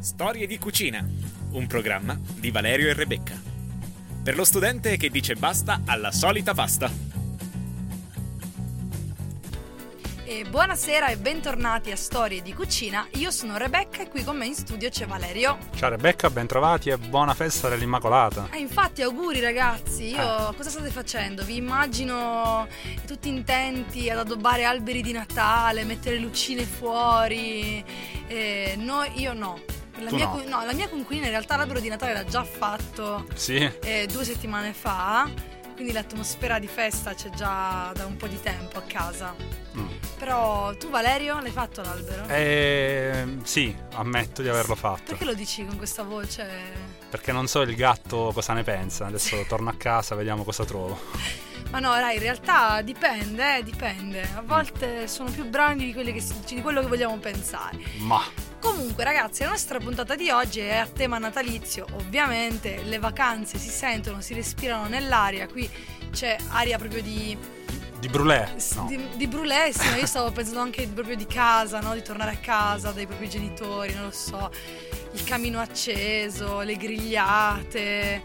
Storie di cucina, un programma di Valerio e Rebecca. Per lo studente che dice basta alla solita pasta. E buonasera e bentornati a Storie di Cucina. Io sono Rebecca e qui con me in studio c'è Valerio. Ciao Rebecca, bentrovati e buona festa dell'Immacolata. Eh, infatti, auguri ragazzi. Io eh. cosa state facendo? Vi immagino tutti intenti ad addobbare alberi di Natale, mettere lucine fuori. Eh, no, io no. La mia, no. no, la mia conquilina in realtà l'albero di Natale l'ha già fatto sì. eh, due settimane fa, quindi l'atmosfera di festa c'è già da un po' di tempo a casa. Mm. Però tu Valerio l'hai fatto l'albero? Eh, sì, ammetto di averlo fatto. Perché lo dici con questa voce? Perché non so il gatto cosa ne pensa. Adesso torno a casa, vediamo cosa trovo. Ma no, dai, in realtà dipende, eh, dipende. A volte sono più bravi di, che, di quello che vogliamo pensare. Ma Comunque ragazzi, la nostra puntata di oggi è a tema natalizio, ovviamente le vacanze si sentono, si respirano nell'aria, qui c'è aria proprio di... Di brulè? No. Di, di brulè, sì, io stavo pensando anche proprio di casa, no? di tornare a casa dai propri genitori, non lo so, il camino acceso, le grigliate,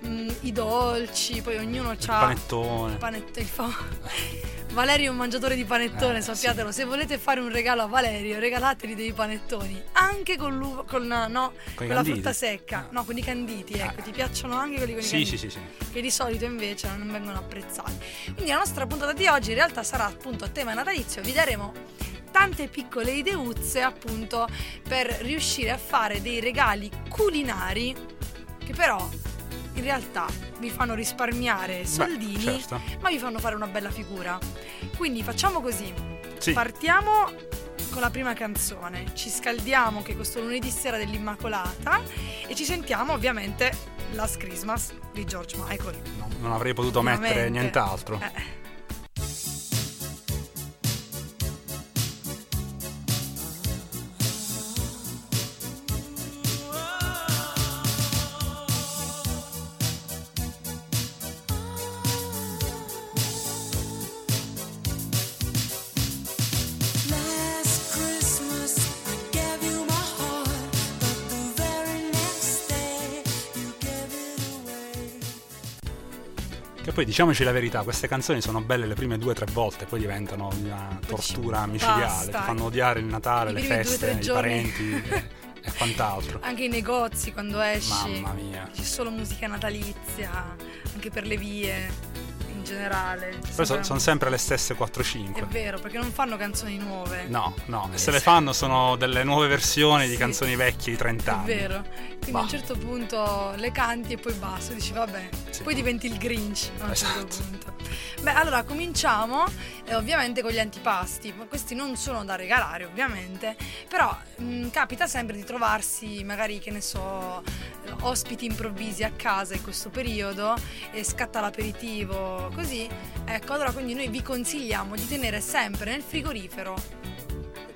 mh, mm, i dolci, poi ognuno ha... Il panettone. Il panettone, il fa- Valerio è un mangiatore di panettone, eh, sappiatelo. Sì. Se volete fare un regalo a Valerio, regalategli dei panettoni. Anche con, l'uva, con, no, con, con la frutta secca. No, con i canditi, ecco. Ti piacciono anche quelli con i sì, canditi? Sì, sì, sì. Che di solito invece non vengono apprezzati. Quindi la nostra puntata di oggi in realtà sarà appunto a tema natalizio. Vi daremo tante piccole ideuzze appunto per riuscire a fare dei regali culinari che però in realtà vi fanno risparmiare soldini, Beh, certo. ma vi fanno fare una bella figura. Quindi facciamo così. Sì. Partiamo con la prima canzone. Ci scaldiamo che questo lunedì sera dell'Immacolata e ci sentiamo ovviamente Last Christmas di George Michael. No, non avrei potuto mettere nient'altro. Eh. Poi diciamoci la verità, queste canzoni sono belle le prime due o tre volte, poi diventano una tortura micidiale, ti fanno odiare il Natale, I le feste, i parenti e, e, quant'altro. Anche i negozi quando esci. Mamma mia. C'è solo musica natalizia, anche per le vie generale. Poi sono son sempre le stesse 4-5. È vero, perché non fanno canzoni nuove. No, no, e se le fanno sono delle nuove versioni sì. di canzoni vecchie di 30 anni. È vero. Quindi bah. a un certo punto le canti e poi basta, dici vabbè, sì. poi diventi il Grinch a un esatto. certo punto. Beh, allora cominciamo eh, ovviamente con gli antipasti. Questi non sono da regalare, ovviamente, però mh, mm, capita sempre di trovarsi magari, che ne so, ospiti improvvisi a casa in questo periodo e scatta l'aperitivo, così. Ecco, allora quindi noi vi consigliamo di tenere sempre nel frigorifero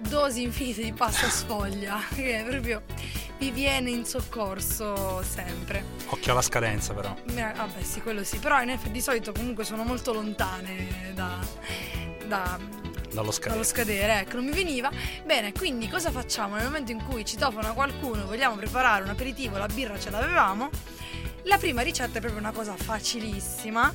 dosi infinite di pasta sfoglia, che proprio vi viene in soccorso sempre. Occhio alla scadenza però. Eh, vabbè sì, quello sì, però in effetti di solito comunque sono molto lontane da, da dallo scadere. dallo scadere. ecco, non mi veniva. Bene, quindi cosa facciamo nel momento in cui citofona qualcuno, vogliamo preparare un aperitivo, la birra ce l'avevamo? La prima ricetta è proprio una cosa facilissima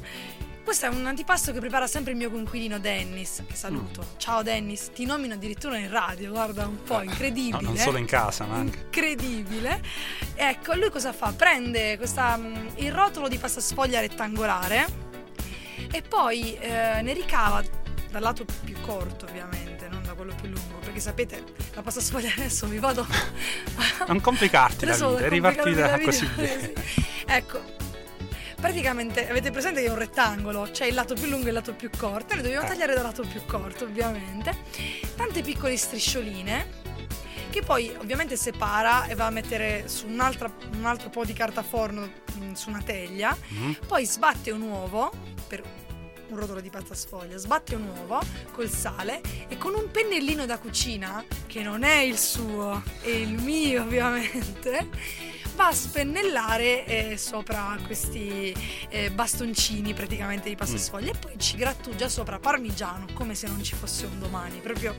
questo è un antipasto che prepara sempre il mio conquilino Dennis, che saluto. Mm. Ciao Dennis, ti nomino addirittura in radio, guarda un po', incredibile. No, non solo in casa, ma anche. Incredibile. Ecco, lui cosa fa? Prende questa, mm, il rotolo di pasta sfoglia rettangolare e poi eh, ne ricava dal lato più corto, ovviamente, non da quello più lungo, perché sapete, la pasta sfoglia adesso mi vado Non complicarti la vita, è ripartita così bene. ecco, praticamente avete presente che è un rettangolo, c'è il lato più lungo e il lato più corto, e noi dobbiamo eh. tagliare dal lato più corto, ovviamente. Tante piccole striscioline che poi ovviamente separa e va a mettere su un altro po' di carta forno mm, su una teglia, mm-hmm. poi sbatte un uovo per un rotolo di pasta sfoglia, sbatte un uovo col sale e con un pennellino da cucina, che non è il suo, è il mio ovviamente, va a spennellare eh, sopra questi eh, bastoncini praticamente di pasta mm. sfoglia e poi ci grattugia sopra parmigiano come se non ci fosse un domani, proprio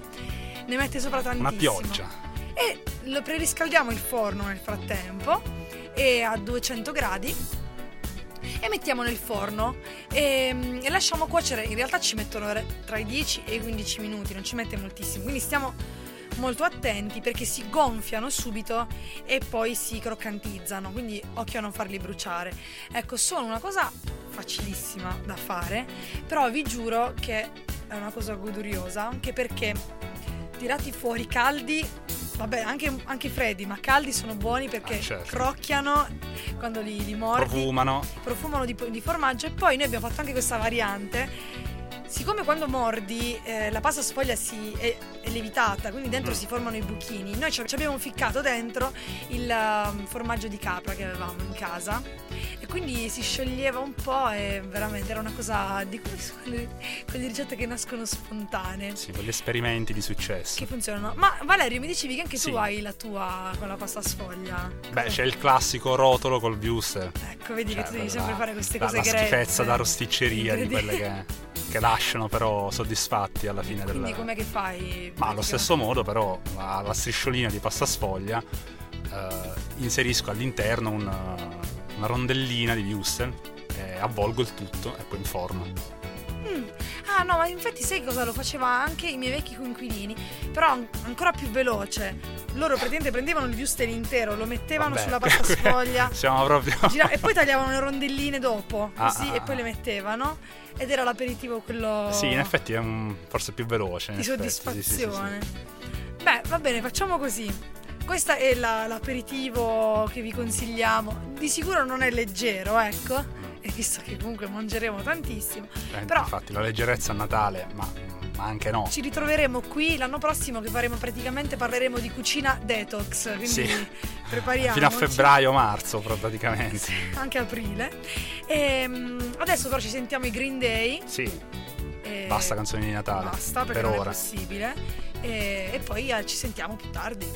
ne mette sopra tantissimo. Una pioggia. e lo preriscaldiamo il forno nel frattempo e a 200 gradi e mettiamo nel forno e, e, lasciamo cuocere. In realtà ci mettono tra i 10 e i 15 minuti, non ci mette moltissimo. Quindi stiamo molto attenti perché si gonfiano subito e poi si croccantizzano. Quindi occhio a non farli bruciare. Ecco, sono una cosa facilissima da fare, però vi giuro che è una cosa goduriosa anche perché tirati fuori caldi vabbè, anche, anche, freddi, ma caldi sono buoni perché ah, certo. crocchiano quando li, li mordi. Profumano. Profumano di, di, formaggio. E poi noi abbiamo fatto anche questa variante. Siccome quando mordi eh, la pasta sfoglia si è, è levitata, quindi dentro mm. si formano i buchini, noi ci abbiamo ficcato dentro il um, formaggio di capra che avevamo in casa e quindi si scioglieva un po' e veramente era una cosa di quelle, quelle ricette che nascono spontanee. Sì, quegli esperimenti di successo. Che funzionano. Ma Valerio, mi dicevi che anche sì. tu hai la tua con la pasta sfoglia. Beh, c'è il classico rotolo col wuster. Ecco, vedi cioè, che tu devi sempre fare queste cose grezze. La schifezza da rosticceria di quelle che, che lasciano però soddisfatti alla fine del... Quindi com'è che fai? Ma allo stesso modo però alla strisciolina di pasta sfoglia eh, inserisco all'interno un una rondellina di wuster, eh, avvolgo il tutto e poi inforno. Mm. Ah no, ma infatti sai cosa lo faceva anche i miei vecchi coinquilini, però ancora più veloce. Loro praticamente prendevano il wuster intero, lo mettevano Vabbè, sulla pasta sfoglia. Siamo proprio gira- e poi tagliavano le rondelline dopo, ah, così ah, e poi le mettevano ed era l'aperitivo quello Sì, in effetti è un, forse più veloce, di effetti, soddisfazione. Sì, sì, sì, Beh, va bene, facciamo così. Questo è la, l'aperitivo che vi consigliamo. Di sicuro non è leggero, ecco. E visto che comunque mangeremo tantissimo. Eh, però infatti la leggerezza a Natale, ma, ma, anche no. Ci ritroveremo qui l'anno prossimo che faremo praticamente parleremo di cucina detox. Quindi sì. prepariamo. Fino a febbraio-marzo praticamente. Sì, anche aprile. E, ehm, adesso però ci sentiamo i Green Day. Sì. E basta canzoni di Natale. Basta perché per ora. è possibile. E, e poi eh, ci sentiamo più tardi.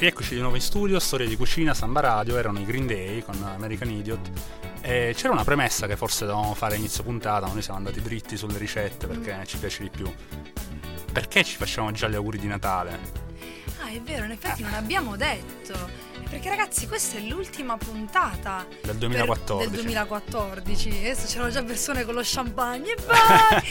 Rieccoci di nuovo in studio, storia di cucina, Samba Radio, erano i Green Day con American Idiot. E c'era una premessa che forse dovevamo fare inizio puntata, ma noi siamo andati dritti sulle ricette perché ci piace di più. Perché ci facciamo già gli auguri di Natale? Ah, è vero, in effetti non abbiamo detto. Perché ragazzi, questa è l'ultima puntata del 2014. del 2014. Adesso c'erano già persone con lo champagne e vai!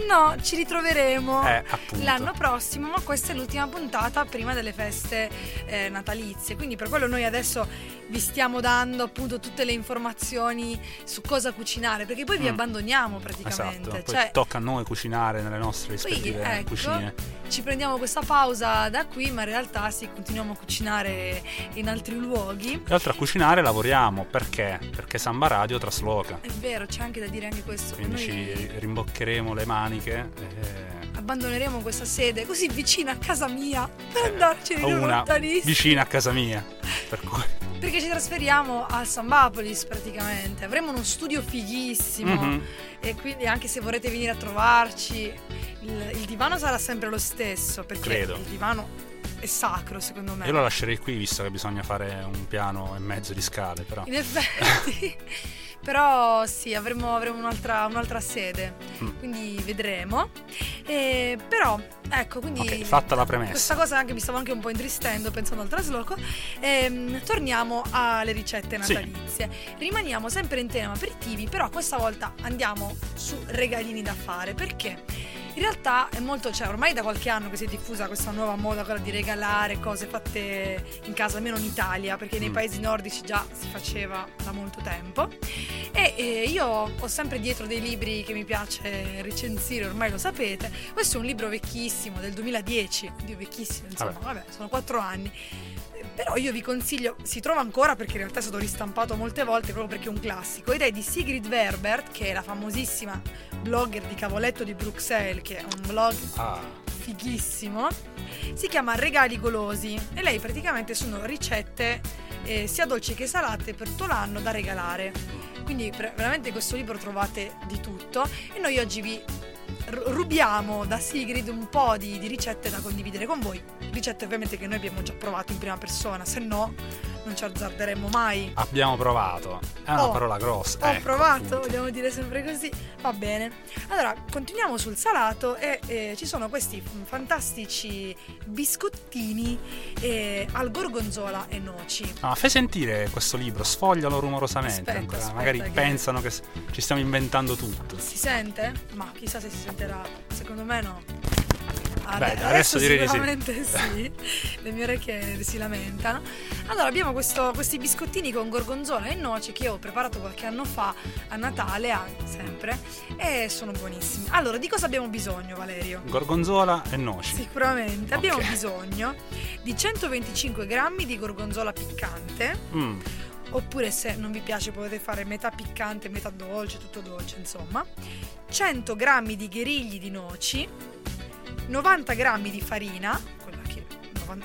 no, ci ritroveremo eh, l'anno prossimo, ma questa è l'ultima puntata prima delle feste eh, natalizie. Quindi per quello noi adesso vi stiamo dando appunto tutte le informazioni su cosa cucinare, perché poi vi mm. abbandoniamo praticamente. Esatto, cioè, tocca a noi cucinare nelle nostre rispettive poi, ecco, cucine. Ci prendiamo questa pausa da qui, ma in realtà sì, continuiamo a cucinare in altri luoghi. E oltre a cucinare lavoriamo, perché? Perché Samba Radio trasloca. È vero, c'è anche da dire anche questo. Quindi ci rimboccheremo le maniche. E abbandoneremo questa sede così vicina a casa mia per andarci di una vicina a casa mia per cui perché ci trasferiamo a Sambapolis praticamente. Avremo uno studio fighissimo mm-hmm. e quindi anche se vorrete venire a trovarci, il, il divano sarà sempre lo stesso perché Credo. il divano è sacro secondo me. Io lo lascerei qui visto che bisogna fare un piano e mezzo di scale però. In effetti. Però sì, avremo, avremo un'altra, un'altra, sede, mm. quindi vedremo. E, però, ecco, quindi... Okay, fatta la premessa. Questa cosa anche mi stavo anche un po' intristendo pensando al trasloco. E, ehm, torniamo alle ricette natalizie. Sì. Rimaniamo sempre in tema aperitivi, però questa volta andiamo su regalini da fare. Perché? In realtà è molto, cioè ormai da qualche anno che si è diffusa questa nuova moda, quella di regalare cose fatte in casa, almeno in Italia, perché nei mm. paesi nordici già si faceva da molto tempo. E, e io ho sempre dietro dei libri che mi piace recensire, ormai lo sapete. Questo è un libro vecchissimo, del 2010, Dio vecchissimo, insomma, vabbè, vabbè sono quattro anni però io vi consiglio, si trova ancora perché in realtà è stato ristampato molte volte proprio perché è un classico ed è di Sigrid Verbert che è la famosissima blogger di Cavoletto di Bruxelles che è un blog ah. fighissimo. Si chiama Regali Golosi e lei praticamente sono ricette eh, sia dolci che salate per tutto l'anno da regalare. Quindi pre- veramente in questo libro trovate di tutto e noi oggi vi rubiamo da Sigrid un po' di, di ricette da condividere con voi. Ricette ovviamente che noi abbiamo già provato in prima persona, se no non ci azzarderemo mai. Abbiamo provato. È una Oh, parola grossa. Ho ecco, provato, appunto. vogliamo dire sempre così. Va bene. Allora, continuiamo sul salato e eh, ci sono questi fantastici biscottini eh, al gorgonzola e noci. No, fai sentire questo libro, sfoglialo rumorosamente. Aspetta, ancora. aspetta Magari che- pensano che ci stiamo inventando tutto. Si sente? Ma chissà se si sentirà. Secondo me no. Beh, adesso direi di sì. sicuramente sì. Le mie orecchie si lamentano. Allora, abbiamo questo- questi biscottini con gorgonzola e noci che io ho preparato qualche anno fa a Natale, ah, sempre, e sono buonissimi. Allora, di cosa abbiamo bisogno, Valerio? Gorgonzola e noci. Sicuramente abbiamo Ok. bisogno di 125 grammi di gorgonzola piccante, Mm, oppure se non vi piace potete fare metà piccante, metà dolce, tutto dolce, insomma. 100 grammi di gherigli di noci, 90 grammi di farina, quella che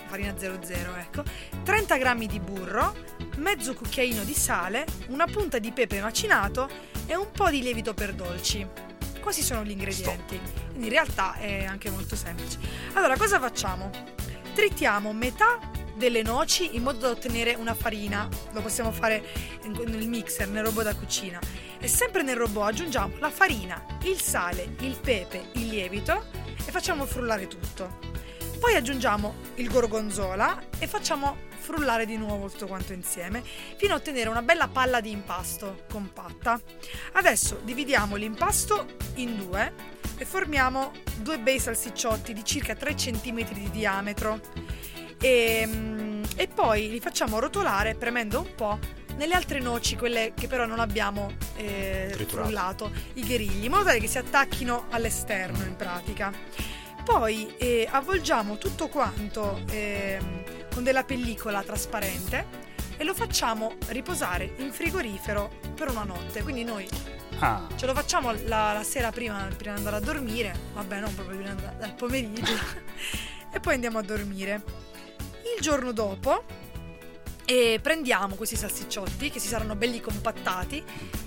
farina 00, ecco, 30 grammi di burro, mezzo cucchiaino di sale, una punta di pepe macinato e un po' di lievito per dolci. Questi sono gli ingredienti. Quindi in realtà è anche molto semplice. Allora, cosa facciamo? Tritiamo metà delle noci in modo da ottenere una farina. Lo possiamo fare nel mixer, nel robot da cucina. E sempre nel robot aggiungiamo la farina, il sale, il pepe, il lievito e facciamo frullare tutto. Poi aggiungiamo il gorgonzola e facciamo frullare di nuovo tutto quanto insieme fino a ottenere una bella palla di impasto compatta. Adesso dividiamo l'impasto in due e formiamo due bei salsicciotti di circa 3 cm di diametro e, mm, e poi li facciamo rotolare premendo un po' nelle altre noci, quelle che però non abbiamo eh, frullato, i gherigli, in modo tale che si attacchino all'esterno in pratica. Poi eh, avvolgiamo tutto quanto ehm, con della pellicola trasparente e lo facciamo riposare in frigorifero per una notte. Quindi noi Ah, ce lo facciamo la, la sera prima, prima di andare a dormire, vabbè non proprio prima di andare- al pomeriggio, e poi andiamo a dormire. Il giorno dopo eh, prendiamo questi salsicciotti che si saranno belli compattati,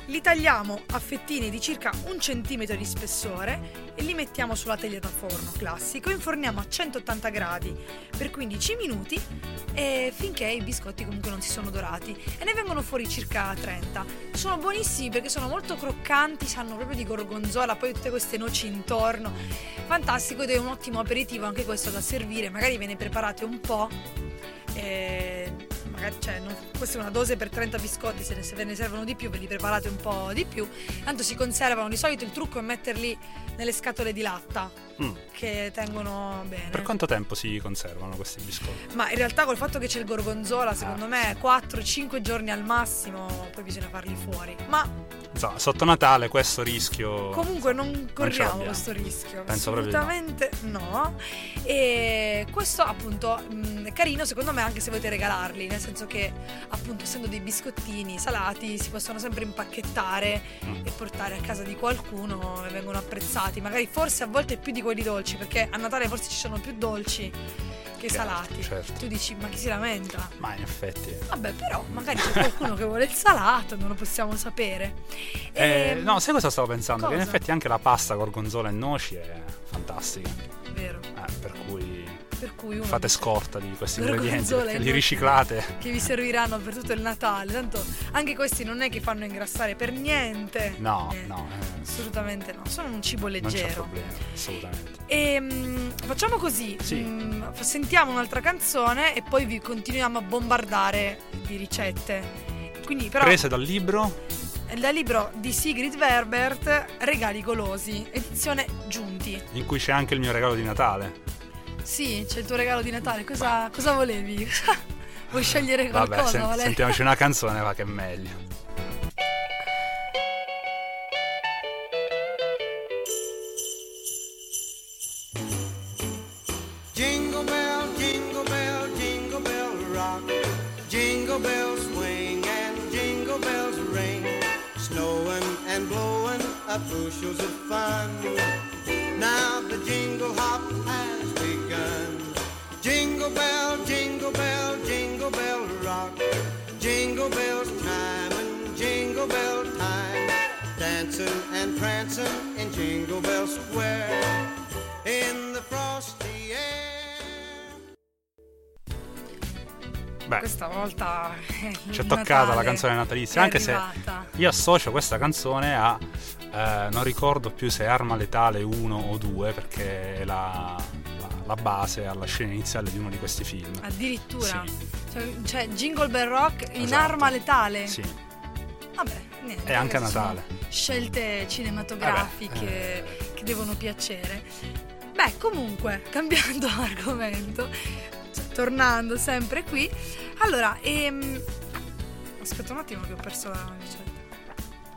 li tagliamo a fettine di circa un centimetro di spessore e li mettiamo sulla teglia da forno classico, inforniamo a 180 gradi per 15 minuti e finché i biscotti comunque non si sono dorati e ne vengono fuori circa 30. Sono buonissimi perché sono molto croccanti, sanno proprio di gorgonzola, poi tutte queste noci intorno. Fantastico ed è un ottimo aperitivo anche questo da servire, magari ve ne preparate un po'. E cioè, non- questa è una dose per 30 biscotti, se, ne, se ne servono di più ve li preparate un po' di più. Tanto si conservano, di solito il trucco è metterli nelle scatole di latta mm. che tengono bene. Per quanto tempo si conservano questi biscotti? Ma in realtà col fatto che c'è il gorgonzola, secondo Ah, me 4-5 giorni al massimo, poi bisogna farli fuori. Ma Insomma, sotto Natale questo rischio. comunque non corriamo abbiamo. questo rischio. Penso proprio di no. Assolutamente no. E questo appunto mh, è carino secondo me anche se volete regalarli, nel senso che appunto essendo dei biscottini salati si possono sempre impacchettare Mm. e portare a casa di qualcuno e vengono apprezzati. Magari forse a volte più di quelli dolci, perché a Natale forse ci sono più dolci che Certo, salati. certo. Tu dici ma chi si lamenta? Ma in effetti. Vabbè, però magari c'è qualcuno che vuole il salato, non lo possiamo sapere. Eh, Ehm, no, sai cosa stavo pensando? Che in cosa? effetti anche la pasta gorgonzola e noci è fantastica. Vero. Eh, per cui Per cui uno fate dice scorta di questi ingredienti li riciclate. che vi serviranno per tutto il Natale. Tanto anche questi non è che fanno ingrassare per niente. No, Eh, no, eh, Assolutamente no, sono un cibo non c'è leggero. problema, assolutamente. E mm, facciamo così: Sì. mm, f- sentiamo un'altra canzone e poi vi continuiamo a bombardare di ricette. Quindi, però, Prese dal libro dal libro di Sigrid Verbert, Regali golosi, edizione Giunti. in cui c'è anche il mio regalo di Natale. Sì, c'è il tuo regalo di Natale. Cosa, cosa volevi? Vuoi scegliere qualcosa, Vabbè, sen- Valeria? sentiamoci una canzone, va che è meglio. Bell Square. In the frosty air. Beh, Questa volta ci è toccata la Natale. canzone natalizia, anche se io associo questa canzone a eh, non ricordo più se è Arma Letale 1 o 2 perché è la, la- la base alla scena iniziale di uno di questi film. Addirittura. Sì. Cioè, cioè, Jingle Bell Rock in Esatto. arma letale. Sì, Vabbè, niente. E anche a queste sono Natale. Scelte cinematografiche Vabbè, che devono piacere. Beh, comunque, cambiando argomento, cioè, tornando sempre qui. Allora, ehm... aspetta un attimo che ho perso la ricetta.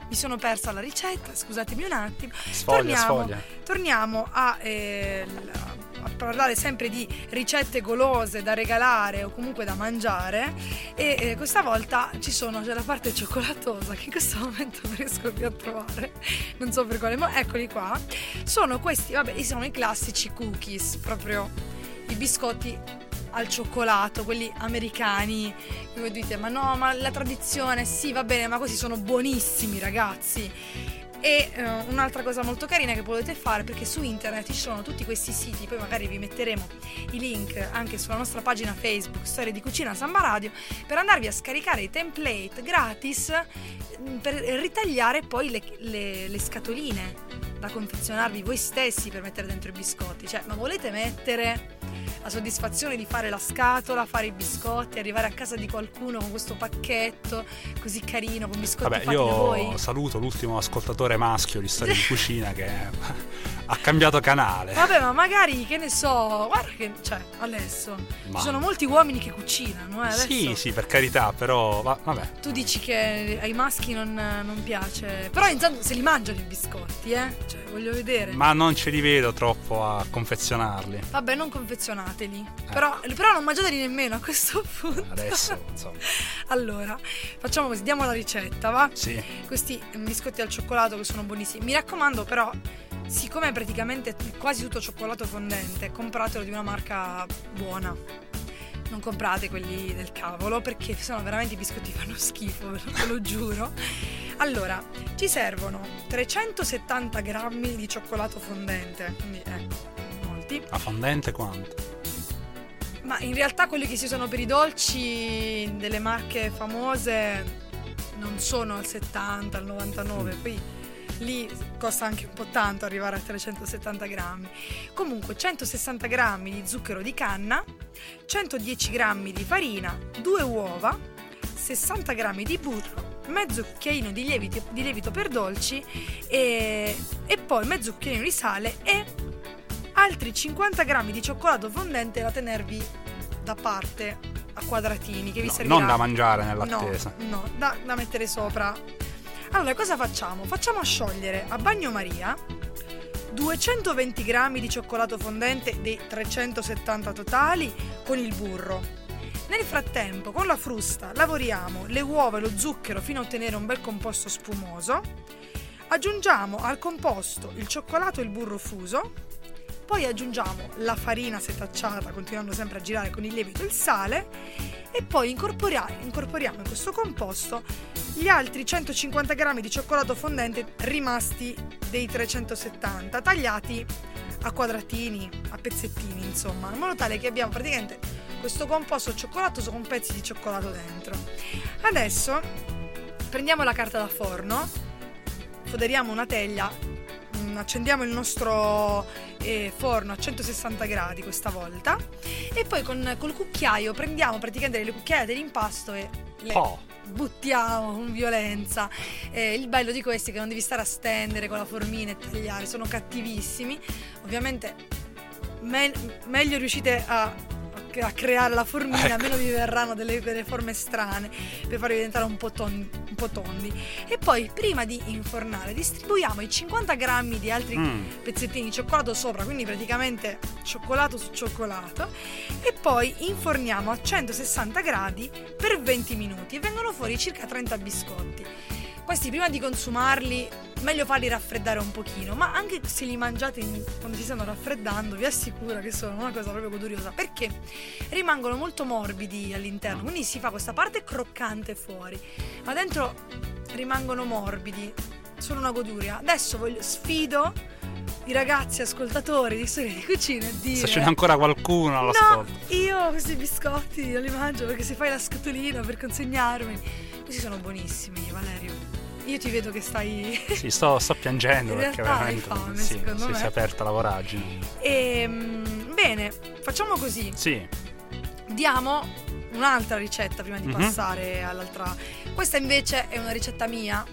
Mi sono persa la ricetta, scusatemi un attimo. sfoglia, torniamo, sfoglia. torniamo a, eh, l- parlare sempre di ricette golose da regalare o comunque da mangiare. E eh, questa volta ci sono c'è la parte cioccolatosa che in questo momento non riesco più a trovare. Non so per quale motivo eccoli qua. Sono questi vabbè sono i classici cookies proprio i biscotti al cioccolato, quelli americani, che voi dite, ma no, ma la tradizione, sì, va bene, ma questi sono buonissimi, ragazzi. E eh, un'altra cosa molto carina che potete fare, perché su internet ci sono tutti questi siti, poi magari vi metteremo i link anche sulla nostra pagina Facebook, Storie di Cucina Samba Radio, per andarvi a scaricare i template gratis mm, per ritagliare poi le, le- le scatoline da confezionarvi voi stessi per mettere dentro i biscotti. Cioè, ma volete mettere la soddisfazione di fare la scatola, fare i biscotti, arrivare a casa di qualcuno con questo pacchetto così carino, con biscotti Vabbè, fatti da voi? io saluto l'ultimo ascoltatore maschio di Storia di Cucina che ha cambiato canale. Vabbè, ma magari, che ne so, guarda che, cioè, adesso, Ma- ci sono molti uomini che cucinano, eh, adesso. Sì, sì, per carità, però va- vabbè. Tu dici che ai maschi non, non piace, però intanto se li mangiano i biscotti, eh? Cioè, voglio vedere. Ma non ce li vedo troppo a confezionarli. Vabbè, non confezionateli. Ecco. Però, però non mangiateli nemmeno a questo punto. Adesso, insomma. allora, facciamo così, diamo la ricetta, va? Sì. Questi biscotti al cioccolato che sono buonissimi. Mi raccomando, però, siccome è praticamente quasi tutto cioccolato fondente, compratelo di una marca buona. Non comprate quelli del cavolo perché sennò veramente i biscotti fanno schifo, ve lo- ve lo giuro. Allora, ci servono 370 grammi di cioccolato fondente, quindi ecco, molti. A fondente quanto? Ma in realtà quelli che si usano per i dolci delle marche famose non sono al 70, al 99, poi lì costa anche un po' tanto arrivare a 370 grammi. Comunque 160 grammi di zucchero di canna, 110 grammi di farina, 2 uova, 60 grammi di burro, mezzo cucchiaino di lievito, di lievito per dolci e, e poi mezzo cucchiaino di sale e altri 50 grammi di cioccolato fondente da tenervi da parte a quadratini che vi No, servirà. non da mangiare nell'attesa. No, no, da, da mettere sopra. Allora, cosa facciamo? Facciamo sciogliere a bagnomaria 220 grammi di cioccolato fondente dei 370 totali con il burro. Nel frattempo, con la frusta lavoriamo le uova e lo zucchero fino a ottenere un bel composto spumoso. Aggiungiamo al composto il cioccolato e il burro fuso. Poi aggiungiamo la farina setacciata, continuando sempre a girare con il lievito e il sale. E poi incorporia- incorporiamo in questo composto gli altri 150 grammi di cioccolato fondente rimasti dei 370, tagliati a quadratini, a pezzettini, insomma, in modo tale che abbiamo praticamente questo composto cioccolatoso con pezzi di cioccolato dentro. Adesso prendiamo la carta da forno, foderiamo una teglia, mm, accendiamo il nostro eh, forno a 160 gradi questa volta e poi con, col cucchiaio prendiamo praticamente le cucchiaie dell'impasto e le Oh, buttiamo con violenza. Eh, il bello di questi è che non devi stare a stendere con la formina e tagliare, sono cattivissimi. Ovviamente me- meglio riuscite a, a creare la formina, Ecco. meno vi verranno delle, delle forme strane per farvi diventare un po, ton- un po' tondi. E poi prima di infornare distribuiamo i 50 grammi di altri mm, pezzettini di cioccolato sopra, quindi praticamente cioccolato su cioccolato e poi inforniamo a 160 gradi per 20 minuti e vengono fuori circa 30 biscotti. Questi prima di consumarli meglio farli raffreddare un pochino, ma anche se li mangiate in- quando si stanno raffreddando vi assicuro che sono una cosa proprio goduriosa perché rimangono molto morbidi all'interno, quindi si fa questa parte croccante fuori, ma dentro rimangono morbidi, sono una goduria. Adesso voglio, sfido i ragazzi ascoltatori di Storia di Cucina a dire... Se ce n'è ancora qualcuno all'ascolto. No, io questi biscotti non li mangio perché se fai la scatolina per consegnarmi. Questi sono buonissimi, Valerio. Io ti vedo che stai. Sì, sto, sto piangendo In perché realtà veramente fame, sì, sì, si è aperta la voragine. Ehm, bene, facciamo così. Sì, Diamo un'altra ricetta prima di Mhm. passare all'altra. Questa invece è una ricetta mia,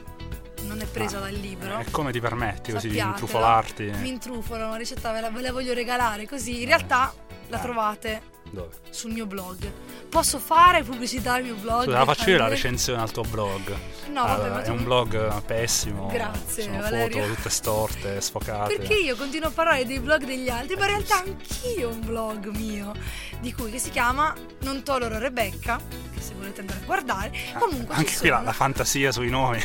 non è presa Ah, dal libro. e come ti permetti così di intrufolarti? Mi intrufolo, una ricetta ve la, ve la voglio regalare così. In realtà la Eh. trovate Dove? sul mio blog. Posso fare pubblicità al mio blog? Scusa, la faccio io la recensione al tuo blog. No, vabbè, Allora, ma è un blog pessimo. Grazie, Sono Valerio. foto tutte storte, sfocate. Perché io continuo a parlare dei blog degli altri, ma in realtà anch'io ho un blog mio, di cui che si chiama Non tollero Rebecca, che se volete andare a guardare. Ah, Comunque Anche qui la, la fantasia sui nomi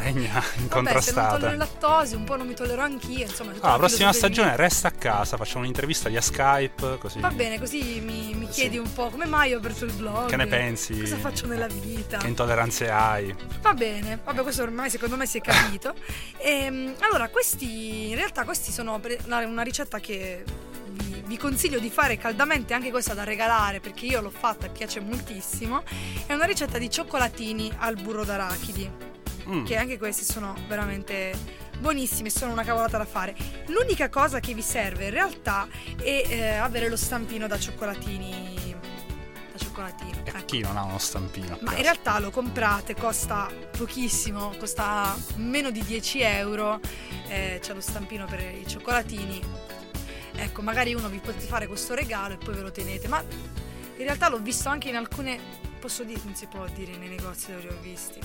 regna Vabbè, se non incontrastata. lattosio, un po' non mi tollero anch'io, insomma. Ah, la prossima stagione resta a casa, facciamo un'intervista via Skype, così. Va bene, così mi, mi Sì. chiedi un po' come mai ho aperto il blog. Che ne pensi? Cosa faccio nella vita? Che intolleranze hai? Va bene, vabbè, questo ormai secondo me si è capito. Ehm, allora, questi in realtà questi sono una, ricetta che vi consiglio di fare caldamente, anche questa da regalare perché io l'ho fatta e piace moltissimo. È una ricetta di cioccolatini al burro d'arachidi, Mm. che anche questi sono veramente buonissimi, sono una cavolata da fare. L'unica cosa che vi serve in realtà è eh, avere lo stampino da cioccolatini. Da cioccolatino. E ecco. chi non ha uno stampino? Ma in realtà lo comprate, costa pochissimo, costa meno di 10 euro, eh, c'è lo stampino per i cioccolatini. Ecco, magari uno vi potete fare questo regalo e poi ve lo tenete, ma in realtà l'ho visto anche in alcune, posso dire, non si può dire nei negozi dove li ho visti.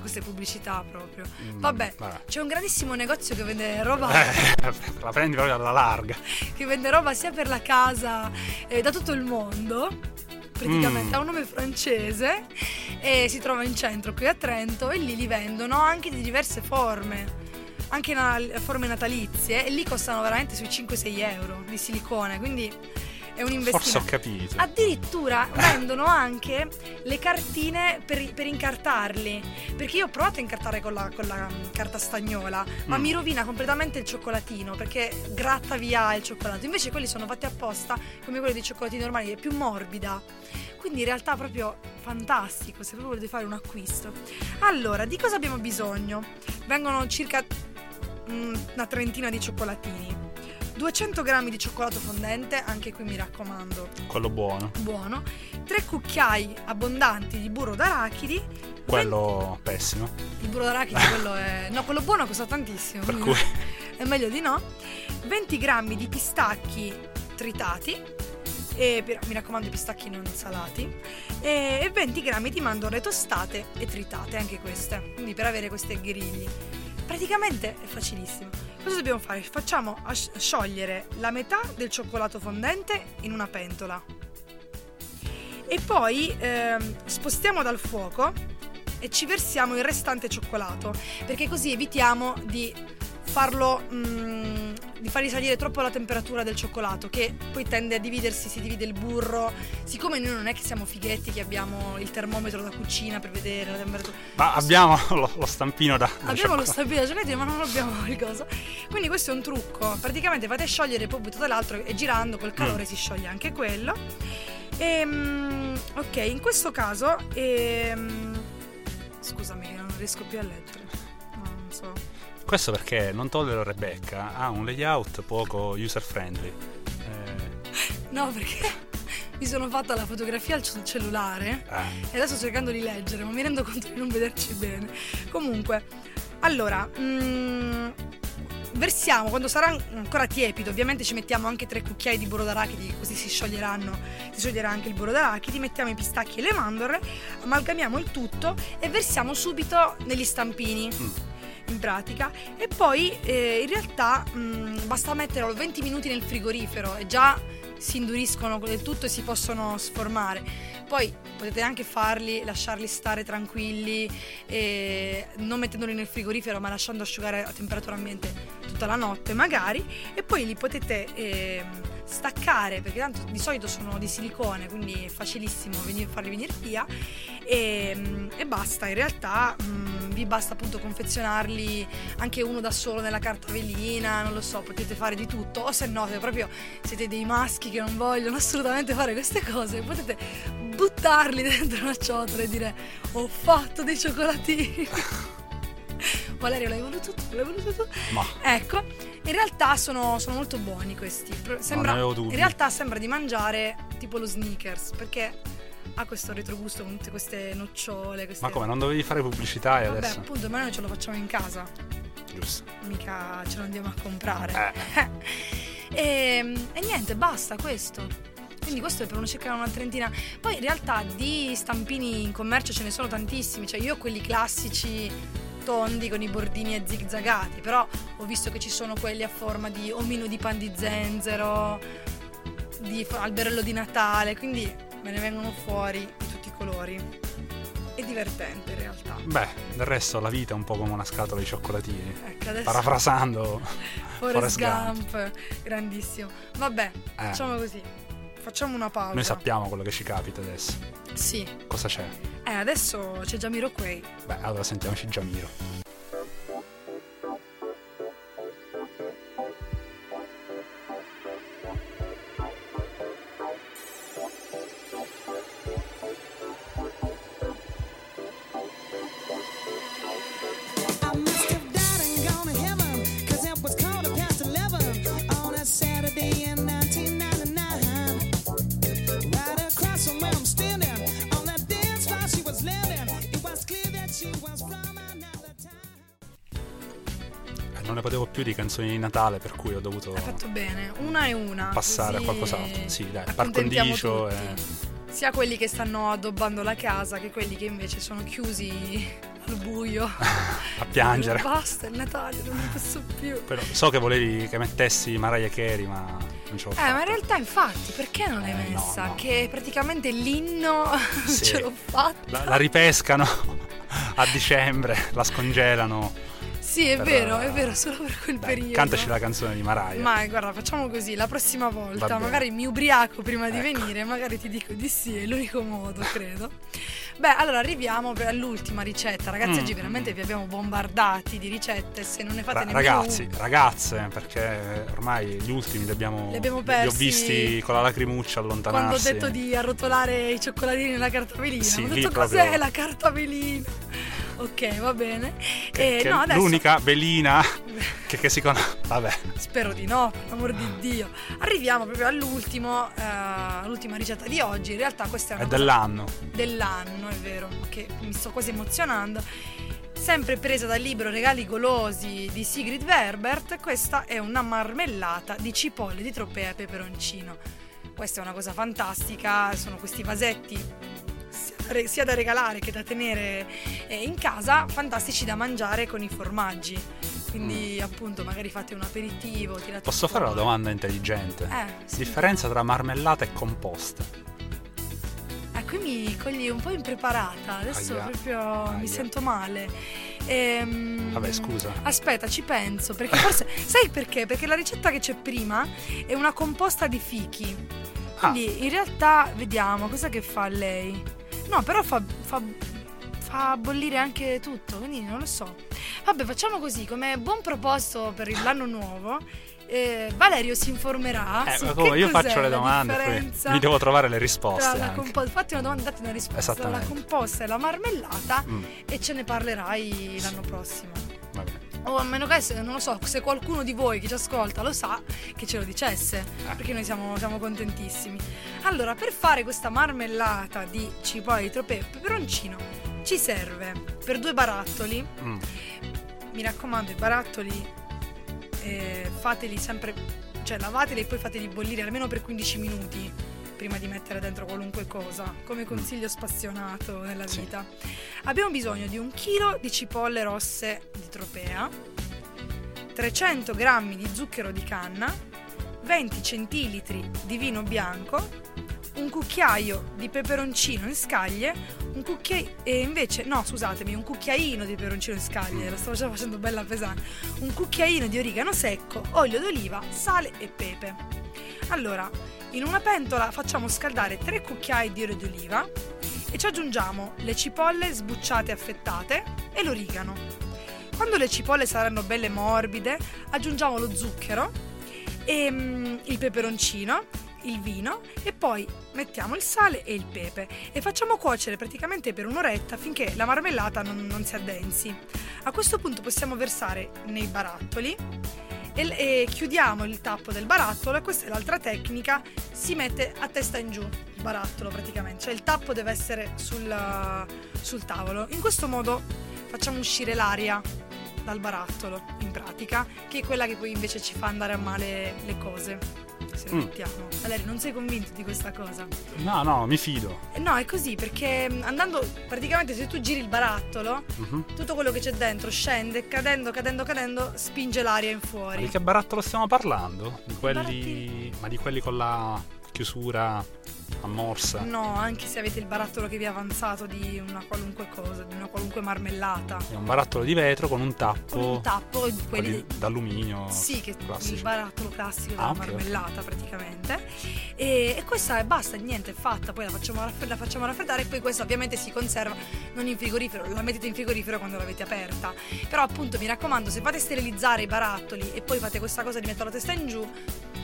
Questa è pubblicità proprio. Mm, Vabbè, vabbè. c'è un grandissimo negozio che vende roba Eh, la prendi proprio alla larga. che vende roba sia per la casa eh, da tutto il mondo. Praticamente Mm. ha un nome francese e si trova in centro qui a Trento e lì li vendono anche di diverse forme, anche na- forme natalizie e lì costano veramente sui 5-6 euro di silicone, quindi è un Forse ho investimento. capito. Addirittura vendono anche le cartine per, per incartarli. Perché io ho provato a incartare con la, con la carta stagnola, ma Mm. mi rovina completamente il cioccolatino perché gratta via il cioccolato. Invece quelli sono fatti apposta, come quelli dei cioccolatini normali, è più morbida. Quindi in realtà proprio fantastico se proprio volete fare un acquisto. Allora, di cosa abbiamo bisogno? Vengono circa mm, una trentina di cioccolatini. 200 g di cioccolato fondente, anche qui mi raccomando, Quello buono. buono, 3 cucchiai abbondanti di burro d'arachidi. Quello pessimo. Il burro d'arachidi, quello è. No, quello buono costa tantissimo. Per cui È meglio di no. 20 grammi di pistacchi tritati. E mi raccomando, i pistacchi non salati. E, e 20 grammi di mandorle tostate e tritate, anche queste. Quindi per avere questi grigli. Praticamente è facilissimo. Cosa dobbiamo fare? Facciamo sciogliere la metà del cioccolato fondente in una pentola. E poi ehm, spostiamo dal fuoco e ci versiamo il restante cioccolato, perché così evitiamo di farlo mm, di far risalire troppo la temperatura del cioccolato che poi tende a dividersi, si divide il burro. Siccome noi non è che siamo fighetti che abbiamo il termometro da cucina per vedere la temperatura. Ma abbiamo lo, lo stampino da. da Abbiamo lo stabile da cioccolato, ma non abbiamo il coso. Quindi questo è un trucco. Praticamente fate sciogliere poi buttate l'altro e girando col calore Mm. si scioglie anche quello. Ehm, ok, in questo caso ehm, scusami, non riesco più a leggere. No, non so. Questo perché non tollero Rebecca ha un layout poco user friendly. Eh, No, perché mi sono fatta la fotografia al cellulare eh, e adesso sto cercando di leggere, ma mi rendo conto di non vederci bene. Comunque, allora, mm, versiamo quando sarà ancora tiepido, ovviamente ci mettiamo anche tre cucchiai di burro d'arachidi, così si scioglieranno, si scioglierà anche il burro d'arachidi, mettiamo i pistacchi e le mandorle, amalgamiamo il tutto e versiamo subito negli stampini. Mm. In pratica, e poi eh, in realtà mm, basta metterlo 20 minuti nel frigorifero e già si induriscono del tutto e si possono sformare. Poi potete anche farli, lasciarli stare tranquilli, e non mettendoli nel frigorifero ma lasciando asciugare a temperatura ambiente tutta la notte magari e poi li potete ehm, staccare perché tanto di solito sono di silicone quindi è facilissimo venire- farli venire via e, e basta. In realtà mm, vi basta appunto confezionarli anche uno da solo nella carta velina non lo so potete fare di tutto o se no se proprio siete dei maschi che non vogliono assolutamente fare queste cose potete buttarli dentro una ciotola e dire ho fatto dei cioccolatini Valerio l'hai voluto tu? L'hai voluto tu? Ma Ecco, in realtà sono, sono molto buoni questi. Sembra, avevo dubbi. in realtà sembra di mangiare tipo lo sneakers perché ha questo retrogusto con tutte queste nocciole. Queste... ma come, non dovevi fare pubblicità e Vabbè, adesso? appunto, ma noi ce lo facciamo in casa, Giusto. mica ce lo andiamo a comprare. Eh, e, e niente, basta questo. Quindi questo è per una circa una trentina. Poi in realtà di stampini in commercio ce ne sono tantissimi. Cioè io ho quelli classici tondi con i bordini e zigzagati, però ho visto che ci sono quelli a forma di omino di pan di zenzero, di alberello di Natale, quindi me ne vengono fuori di tutti i colori. È divertente in realtà. beh, del resto la vita è un po' come una scatola di cioccolatini. Ecco, adesso Parafrasando, Forrest Forrest Gump. Gump, grandissimo. Vabbè, eh, facciamo così. Facciamo una pausa. noi sappiamo quello che ci capita adesso. Sì. Cosa c'è? Eh, adesso c'è Jamiroquai. Beh, allora sentiamoci Giamiro. Non ne potevo più di canzoni di Natale, per cui ho dovuto Hai fatto bene. Una e una. passare a qualcos'altro. Sì, dai, par condicio e... Sia quelli che stanno addobbando la casa che quelli che invece sono chiusi al buio. a piangere. Basta, è il Natale, non ne posso più. Però so che volevi che mettessi Mariah Carey, ma non ce l'ho Eh, fatta. ma in realtà infatti, perché non l'hai Eh, no, messa? no. Che è praticamente l'inno Sì. ce l'ho fatta. La, la ripescano a dicembre, la scongelano. Sì, è per- vero, è vero, solo per quel Dai, periodo. cantaci la canzone di Mariah. Ma guarda, facciamo così, la prossima volta magari mi ubriaco prima di Ecco. venire, magari ti dico di sì, è l'unico modo, credo. Beh, allora arriviamo all'ultima ricetta. Ragazzi, Mm. oggi veramente vi abbiamo bombardati di ricette, se non ne fate Ra- nemmeno ragazzi, una. ragazze, perché ormai gli ultimi li abbiamo, Li abbiamo li ho persi visti con la lacrimuccia allontanarsi. Quando ho detto di arrotolare i cioccolatini nella carta velina, Sì, ho detto proprio- cos'è la carta velina? Ok, va bene. Che, Eh, che no, è adesso l'unica velina che, che si conosce. Vabbè, Spero di no, per l'amor di Dio. Arriviamo proprio all'ultimo, eh, all'ultima ricetta di oggi. In realtà questa è una è dell'anno. dell'anno, è vero, che mi sto quasi emozionando. Sempre presa dal libro Regali golosi di Sigrid Verbert, questa è una marmellata di cipolle di tropea e peperoncino. Questa è una cosa fantastica, sono questi vasetti re- sia da regalare che da tenere eh, in casa, fantastici da mangiare con i formaggi. Quindi appunto magari fate un aperitivo, Mm. Posso fare una domanda intelligente? Eh, sì. Differenza tra marmellata e composta. Ah, qui mi cogli un po' impreparata, adesso Aia. proprio mi Aia. sento male. Ehm, Vabbè, scusa. Aspetta, ci penso, perché forse... sai perché? Perché la ricetta che c'è prima è una composta di fichi. Ah. Quindi in realtà, vediamo, cosa che fa lei? No, però fa, fa, fa bollire anche tutto, quindi non lo so. Vabbè, facciamo così, come buon proposito per l'anno nuovo, eh, Valerio si informerà Eh, su ma che come io faccio le domande, mi devo trovare le risposte. compo- fatti una domanda, datti una risposta. La composta e la marmellata Mm, e ce ne parlerai l'anno prossimo. O a meno che, se- non lo so, se qualcuno di voi che ci ascolta lo sa, che ce lo dicesse, Eh. perché noi siamo, siamo contentissimi. Allora, per fare questa marmellata di cipolla di e peperoncino, ci serve per due barattoli, Mm, mi raccomando, i barattoli eh, fateli sempre, cioè lavateli e poi fateli bollire almeno per 15 minuti prima di mettere dentro qualunque cosa, come consiglio spassionato nella Sì. vita. Abbiamo bisogno di un chilo di cipolle rosse di tropea, 300 g di zucchero di canna, 20 centilitri di vino bianco, un cucchiaio di peperoncino in scaglie, un cucchiaio e invece no, scusatemi, un cucchiaino di peperoncino in scaglie, la stavo già facendo bella pesante. Un cucchiaino di origano secco, olio d'oliva, sale e pepe. Allora, in una pentola facciamo scaldare 3 cucchiai di olio d'oliva e ci aggiungiamo le cipolle sbucciate e affettate e l'origano. Quando le cipolle saranno belle morbide, aggiungiamo lo zucchero e mm, il peperoncino, il vino e poi mettiamo il sale e il pepe e facciamo cuocere praticamente per un'oretta finché la marmellata non, non si addensi. A questo punto possiamo versare nei barattoli e, e chiudiamo il tappo del barattolo e questa è l'altra tecnica, si mette a testa in giù il barattolo praticamente, cioè il tappo deve essere sul, sul tavolo. In questo modo facciamo uscire l'aria dal barattolo in pratica, che è quella che poi invece ci fa andare a male le cose. Se lo Mm. mettiamo. Valerio, non sei convinto di questa cosa? No, no, mi fido. Eh, No, è così perché mh, andando praticamente se tu giri il barattolo, Mhm. tutto quello che c'è dentro scende, cadendo, cadendo, cadendo, spinge l'aria in Ma fuori. di che barattolo stiamo parlando? Di quelli. barattini. Ma di quelli con la chiusura a morsa? No, anche se avete il barattolo che vi è avanzato di una qualunque cosa, di una qualunque marmellata. È un barattolo di vetro con un tappo. Con un tappo, quelli d'alluminio. Sì, che classici. il barattolo classico della Ah, ok, ok. marmellata praticamente. E, e questa è basta, niente, è fatta. Poi la facciamo, raffred- la facciamo raffreddare e poi questa ovviamente si conserva non in frigorifero, la mettete in frigorifero quando l'avete aperta. Però appunto mi raccomando, se fate sterilizzare i barattoli e poi fate questa cosa di mettere la testa in giù,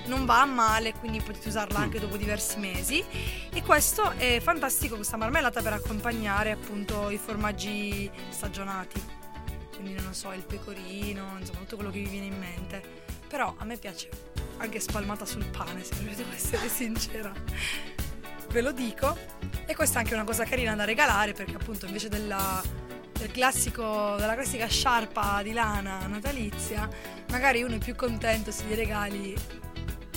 non va a male, quindi potete usarla Mm. anche dopo diversi mesi. E questo è fantastico, questa marmellata per accompagnare appunto i formaggi stagionati. Quindi non lo so, il pecorino, insomma tutto quello che vi viene in mente. Però a me piace anche spalmata sul pane, se devo essere sincera. Ve lo dico. E questa è anche una cosa carina da regalare perché appunto invece della, del classico, della classica sciarpa di lana natalizia, magari uno è più contento se gli regali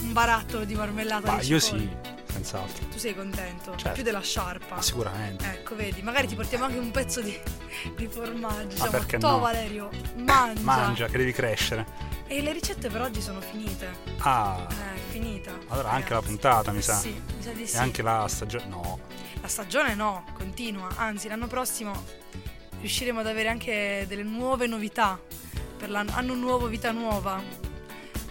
un barattolo di marmellata Ma di io cipolle. sì, senz'altro. Tu sei contento? Certo. Più della sciarpa. Ma sicuramente. Ecco, vedi, magari ti portiamo anche un pezzo di, di formaggio. Diciamo, perché "To, no?" Valerio, mangia. Mangia, che devi crescere. E le ricette per oggi sono finite. Ah, Eh, finita. allora anche la ragazzi. puntata, mi sa. Sì, mi sa di sì. E anche la stagione. No. La stagione no, continua. Anzi, l'anno prossimo riusciremo ad avere anche delle nuove novità. Per l'anno nuovo, vita nuova.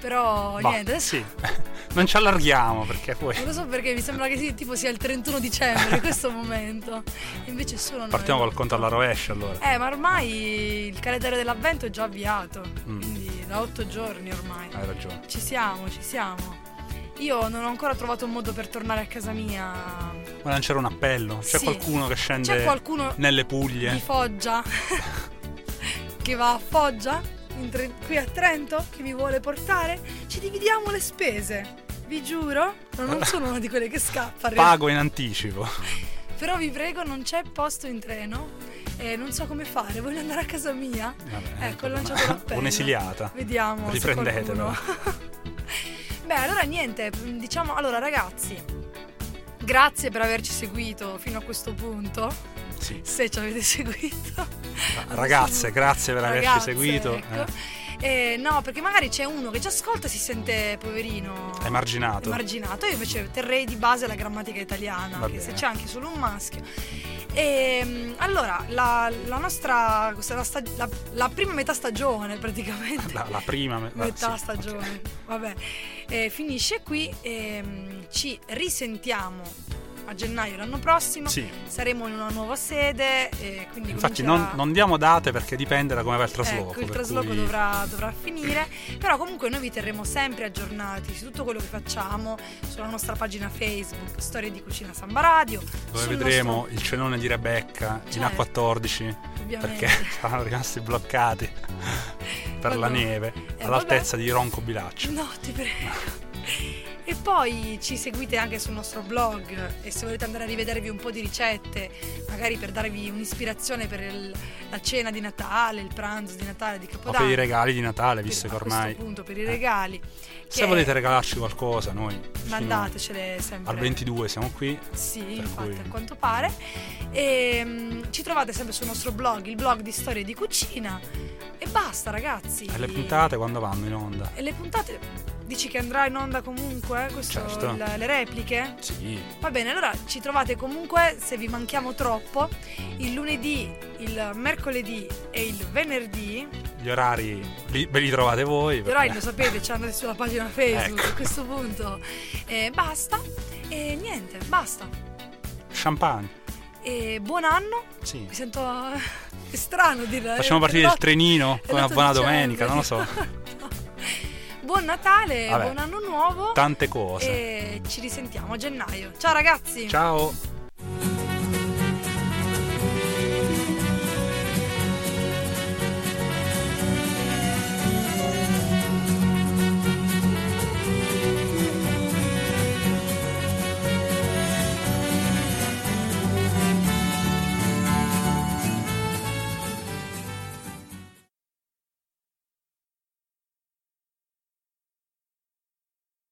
Però Bah, niente, adesso Sì. non ci allarghiamo perché poi. non lo so perché mi sembra che sì, tipo sia il 31 dicembre in questo momento. Invece sono Partiamo noi. col conto alla rovescia allora. Eh, ma ormai il calendario dell'avvento è già avviato. Mm. Quindi da otto giorni ormai. Hai ragione. Ci siamo, ci siamo. Io non ho ancora trovato un modo per tornare a casa mia. Ma lanciare un appello. C'è Sì. qualcuno che scende C'è qualcuno nelle di Puglie. Foggia che va a Foggia qui a Trento che mi vuole portare? Ci dividiamo le spese. Vi giuro, no, non sono una di quelle che scappa. Pago in anticipo. Però vi prego, non c'è posto in treno. E non so come fare, voglio andare a casa mia. Vabbè, Ecco, ho lanciato l'appello. Un'esiliata. Vediamo. Riprendetelo. Beh, allora niente, diciamo, allora ragazzi, grazie per averci seguito fino a questo punto, Sì. se ci avete seguito. Ragazze, grazie per averci Ragazze, seguito. ecco. Eh, no, perché magari c'è uno che ci ascolta e si sente poverino. Emarginato. Emarginato. Io invece terrei di base la grammatica italiana, Va che se bene. c'è anche solo un maschio. E, allora, la, la nostra. la, la- la prima metà stagione praticamente. La, prima me- metà sì, stagione, ok. vabbè, Eh, finisce qui. ehm, ci risentiamo a gennaio l'anno prossimo. Sì. Saremo in una nuova sede. e quindi Infatti non, non diamo date perché dipende da come va il trasloco. Ecco, il trasloco cui- dovrà, dovrà finire, però comunque noi vi terremo sempre aggiornati su tutto quello che facciamo sulla nostra pagina Facebook, Storie di Cucina Samba Radio. Dove vedremo nostro- il cenone di Rebecca in Certo, A14 ovviamente. perché saranno rimasti bloccati per la Vabbè. neve Eh, all'altezza di Ronco Bilaccio. No, ti prego. E poi ci seguite anche sul nostro blog e se volete andare a rivedervi un po' di ricette, magari per darvi un'ispirazione per il- la cena di Natale, il pranzo di Natale, di O Capodanno. per i regali di Natale, visto che ormai questo punto per i regali. se che- volete regalarci qualcosa, noi mandatecele sempre. al 22 siamo qui. Sì, infatti, cui- a quanto pare. E, mm, ci trovate sempre sul nostro blog, il blog di storie di cucina. E basta, ragazzi. E le puntate quando vanno in onda? E le puntate Dici che andrà in onda comunque questo, Certo. il- le repliche? Sì. Va bene, allora ci trovate comunque, se vi manchiamo troppo, il lunedì, il mercoledì e il venerdì. Gli orari li, ve li trovate voi. Però perché- lo sapete, ci andate sulla pagina Facebook Ecco. a questo punto. E basta. E niente, basta. Champagne. E buon anno. Sì. Mi sento è strano dire. Facciamo partire il L'ho- trenino come una buona domenica, non lo so. Buon Natale, Vabbè. buon anno nuovo. Tante cose. E ci risentiamo a gennaio. Ciao ragazzi. Ciao.